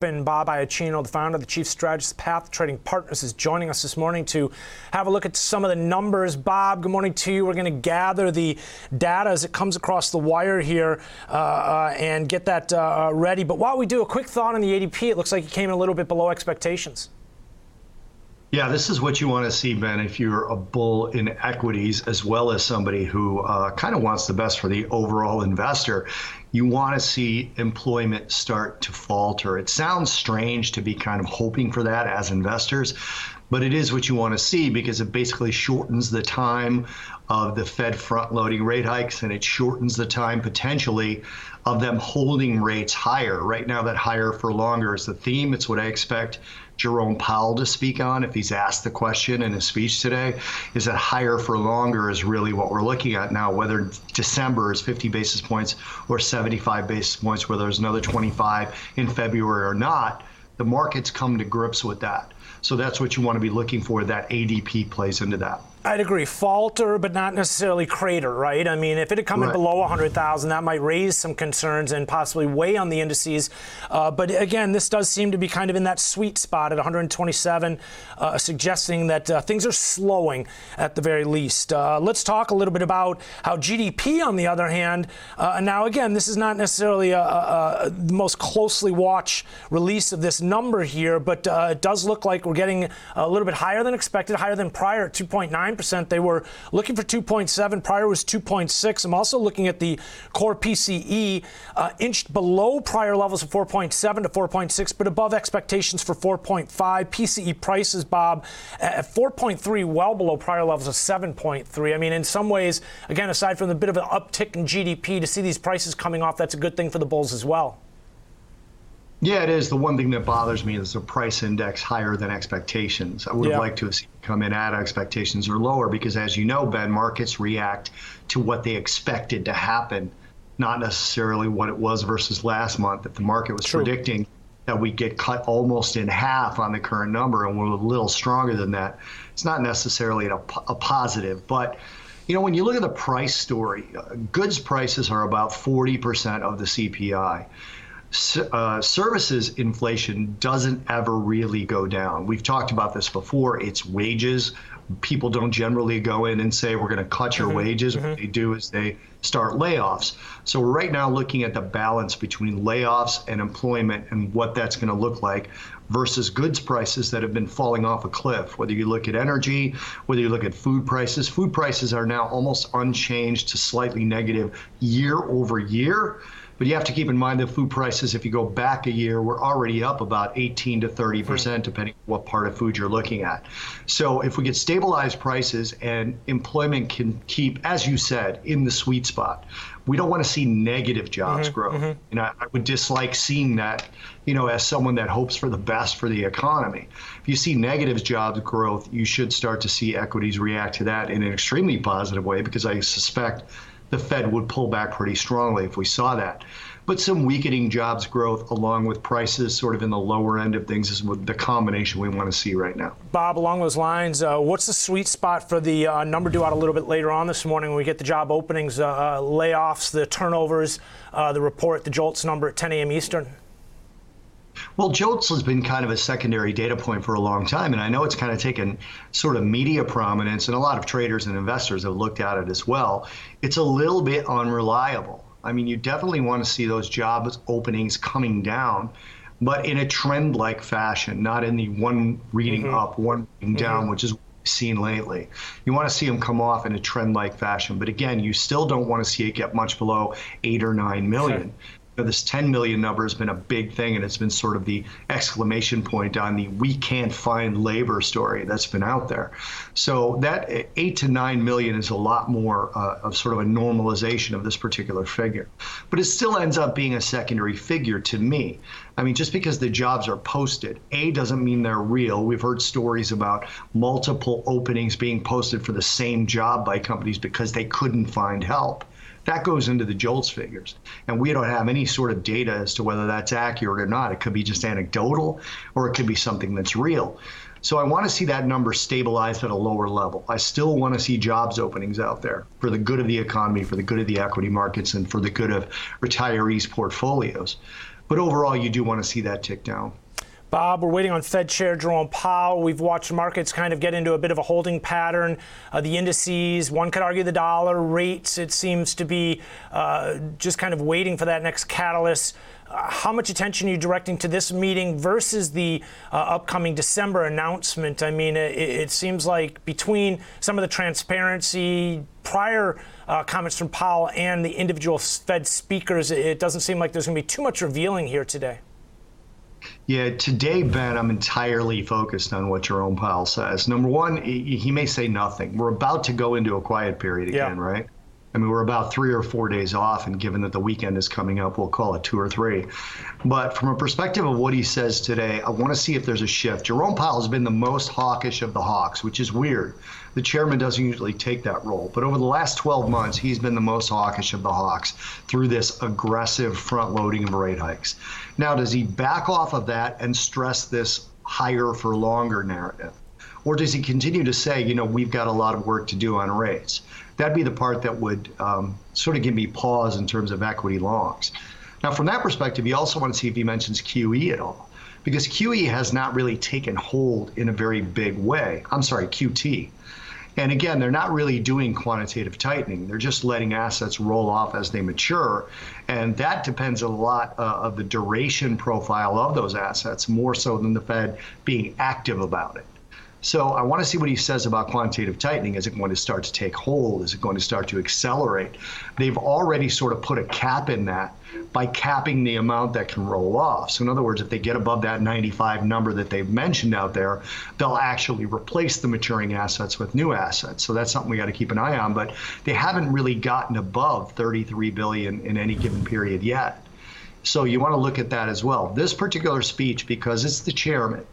And Bob Iaccino, the founder, of the chief strategist, Path Trading Partners, is joining us this morning to have a look at some of the numbers. Bob, good morning to you. We're going to gather the data as it comes across the wire here uh, uh, and get that uh, ready. But while we do, a quick thought on the ADP. It looks like it came in a little bit below expectations. Yeah, this is what you want to see, Ben, if you're a bull in equities, as well as somebody who uh, kind of wants the best for the overall investor. You want to see employment start to falter. It sounds strange to be kind of hoping for that as investors, but it is what you want to see because it basically shortens the time of the Fed front loading rate hikes and it shortens the time potentially of them holding rates higher. Right now, that higher for longer is the theme. It's what I expect Jerome Powell to speak on if he's asked the question in his speech today. Is that higher for longer is really what we're looking at now, whether December is 50 basis points or 75 basis points, whether there's another 25 in February or not. The market's come to grips with that. So that's what you want to be looking for. That ADP plays into that. I'd agree. Falter, but not necessarily crater, right? I mean, if it had come right. in below 100,000, that might raise some concerns and possibly weigh on the indices. Uh, but again, this does seem to be kind of in that sweet spot at 127, uh, suggesting that uh, things are slowing at the very least. Uh, let's talk a little bit about how GDP, on the other hand, uh, now again, this is not necessarily a, a, a, the most closely watched release of this number here, but uh, it does look like we're getting a little bit higher than expected, higher than prior, 2.9 9%. They were looking for 2.7. Prior was 2.6. I'm also looking at the core PCE, uh, inched below prior levels of 4.7 to 4.6, but above expectations for 4.5. PCE prices, Bob, at 4.3, well below prior levels of 7.3. I mean, in some ways, again, aside from the bit of an uptick in GDP, to see these prices coming off, that's a good thing for the bulls as well. Yeah, it is. The one thing that bothers me is the price index higher than expectations. I would yeah. like to have seen come in at expectations or lower because, as you know, Ben, markets react to what they expected to happen, not necessarily what it was versus last month. If the market was True. predicting that we get cut almost in half on the current number and we're a little stronger than that, it's not necessarily a, a positive. But you know, when you look at the price story, uh, goods prices are about 40% of the CPI uh, services inflation doesn't ever really go down. We've talked about this before. It's wages. People don't generally go in and say, we're going to cut your mm-hmm. wages. Mm-hmm. What they do is they start layoffs. So we're right now looking at the balance between layoffs and employment and what that's going to look like versus goods prices that have been falling off a cliff. Whether you look at energy, whether you look at food prices, food prices are now almost unchanged to slightly negative year over year. But you have to keep in mind that food prices, if you go back a year, were already up about 18 to 30 percent, hmm. depending on what part of food you're looking at. So if we get stabilized prices and employment can keep, as you said, in the sweet spot, we don't want to see negative jobs mm-hmm, growth. Mm-hmm. And I, I would dislike seeing that, you know, as someone that hopes for the best for the economy. If you see negative jobs growth, you should start to see equities react to that in an extremely positive way because I suspect the Fed would pull back pretty strongly if we saw that. But some weakening jobs growth along with prices sort of in the lower end of things is the combination we want to see right now. Bob, along those lines, uh, what's the sweet spot for the uh, number due out a little bit later on this morning when we get the job openings, uh, uh layoffs, the turnovers, uh, the report, the JOLTS number at 10 a.m. Eastern? Well, JOLTS has been kind of a secondary data point for a long time, and I know it's kind of taken sort of media prominence, and a lot of traders and investors have looked at it as well. It's a little bit unreliable. I mean, you definitely want to see those job openings coming down, but in a trend like fashion, not in the one reading mm-hmm. up, one reading mm-hmm. down, which is seen lately. You want to see them come off in a trend like fashion, but again, you still don't want to see it get much below eight or nine million know, this 10 million number has been a big thing, and it's been sort of the exclamation point on the we can't find labor story that's been out there. So that 8 to 9 million is a lot more uh, of sort of a normalization of this particular figure. But it still ends up being a secondary figure to me. I mean, just because the jobs are posted, A, doesn't mean they're real. We've heard stories about multiple openings being posted for the same job by companies because they couldn't find help. That goes into the JOLTS figures. And we don't have any sort of data as to whether that's accurate or not. It could be just anecdotal or it could be something that's real. So I want to see that number stabilized at a lower level. I still want to see jobs openings out there for the good of the economy, for the good of the equity markets, and for the good of retirees' portfolios. But overall, you do want to see that tick down. Bob, we're waiting on Fed Chair Jerome Powell. We've watched markets kind of get into a bit of a holding pattern. Uh, the indices, one could argue the dollar, rates, it seems to be uh, just kind of waiting for that next catalyst. Uh, how much attention are you directing to this meeting versus the uh, upcoming December announcement? I mean, it, it, seems like between some of the transparency, prior uh, comments from Powell, and the individual Fed speakers, it doesn't seem like there's going to be too much revealing here today. Yeah, today, Ben, I'm entirely focused on what Jerome Powell says. Number one, he may say nothing. We're about to go into a quiet period again, yeah. right? I mean, we're about three or four days off, and given that the weekend is coming up, we'll call it two or three. But from a perspective of what he says today, I want to see if there's a shift. Jerome Powell has been the most hawkish of the hawks, which is weird. The chairman doesn't usually take that role. But over the last 12 months, he's been the most hawkish of the hawks through this aggressive front loading of rate hikes. Now, does he back off of that and stress this higher for longer narrative? Or does he continue to say, you know, we've got a lot of work to do on rates? That'd be the part that would um, sort of give me pause in terms of equity longs. Now, from that perspective, you also want to see if he mentions QE at all, because QE has not really taken hold in a very big way. I'm sorry, QT. And again, they're not really doing quantitative tightening. They're just letting assets roll off as they mature. And that depends a lot uh, of the duration profile of those assets, more so than the Fed being active about it. So I want to see what he says about quantitative tightening. Is it going to start to take hold? Is it going to start to accelerate? They've already sort of put a cap in that by capping the amount that can roll off. So in other words, if they get above that 95 number that they've mentioned out there, they'll actually replace the maturing assets with new assets. So that's something we got to keep an eye on. But they haven't really gotten above 33 billion in any given period yet. So you want to look at that as well. This particular speech, because it's the chairman,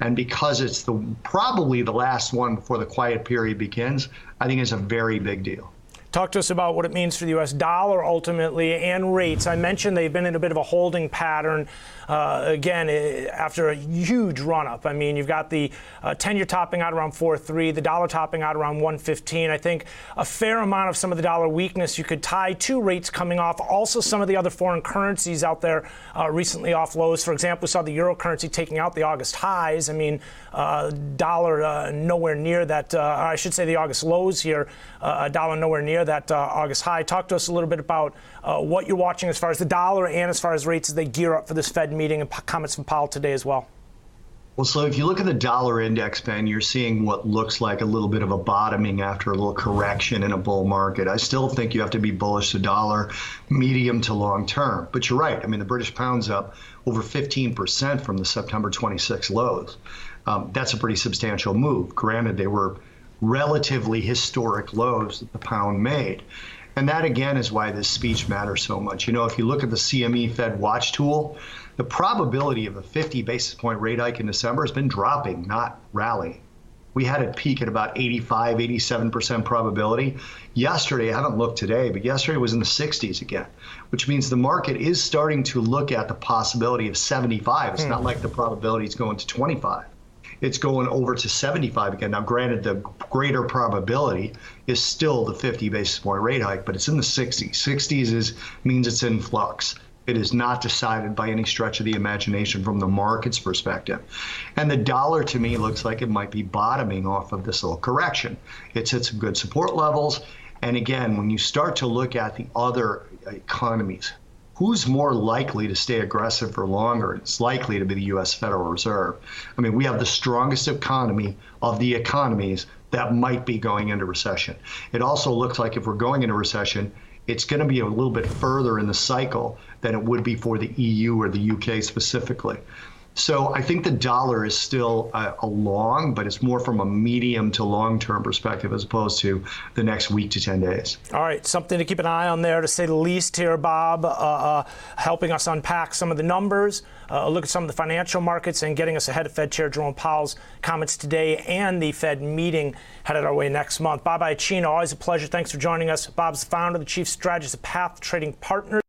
and because it's the probably the last one before the quiet period begins, I think it's a very big deal. Talk to us about what it means for the U.S. dollar ultimately and rates. I mentioned they've been in a bit of a holding pattern. Uh, again, eh, after a huge run up. I mean, you've got the uh, 10 year topping out around 4.3, the dollar topping out around 115. I think a fair amount of some of the dollar weakness you could tie to rates coming off. Also, some of the other foreign currencies out there uh, recently off lows. For example, we saw the euro currency taking out the August highs. I mean, uh, dollar uh, nowhere near that, I should say the August lows here, dollar nowhere near that August high. Talk to us a little bit about what you're watching as far as the dollar and as far as rates as they gear up for this Fed meeting and comments from Powell today as well. Well, so if you look at the dollar index, Ben, you're seeing what looks like a little bit of a bottoming after a little correction in a bull market. I still think you have to be bullish the dollar medium to long term. But you're right. I mean, the British pound's up over 15% from the September 26 lows. Um, that's a pretty substantial move. Granted, they were relatively historic lows that the pound made. And that, again, is why this speech matters so much. You know, if you look at the CME Fed Watch tool, the probability of a 50 basis point rate hike in December has been dropping, not rallying. We had it peak at about 85, 87% probability. Yesterday, I haven't looked today, but yesterday was in the 60s again, which means the market is starting to look at the possibility of 75. It's hmm. not like the probability is going to 25 it's going over to 75 again. Now, granted, the greater probability is still the 50 basis point rate hike, but it's in the 60s. 60s is means it's in flux. It is not decided by any stretch of the imagination from the market's perspective. And the dollar to me looks like it might be bottoming off of this little correction. It's hit some good support levels. And again, when you start to look at the other economies, who's more likely to stay aggressive for longer? It's likely to be the U.S. Federal Reserve. I mean, we have the strongest economy of the economies that might be going into recession. It also looks like if we're going into recession, it's going to be a little bit further in the cycle than it would be for the EU or the UK specifically. So I think the dollar is still a, a, long, but it's more from a medium to long term perspective as opposed to the next week to 10 days. All right, something to keep an eye on there, to say the least here, Bob, uh, uh, helping us unpack some of the numbers, uh, look at some of the financial markets, and getting us ahead of Fed Chair Jerome Powell's comments today and the Fed meeting headed our way next month. Bob Iaccino, always a pleasure. Thanks for joining us. Bob's the founder, the chief strategist of Path Trading Partners.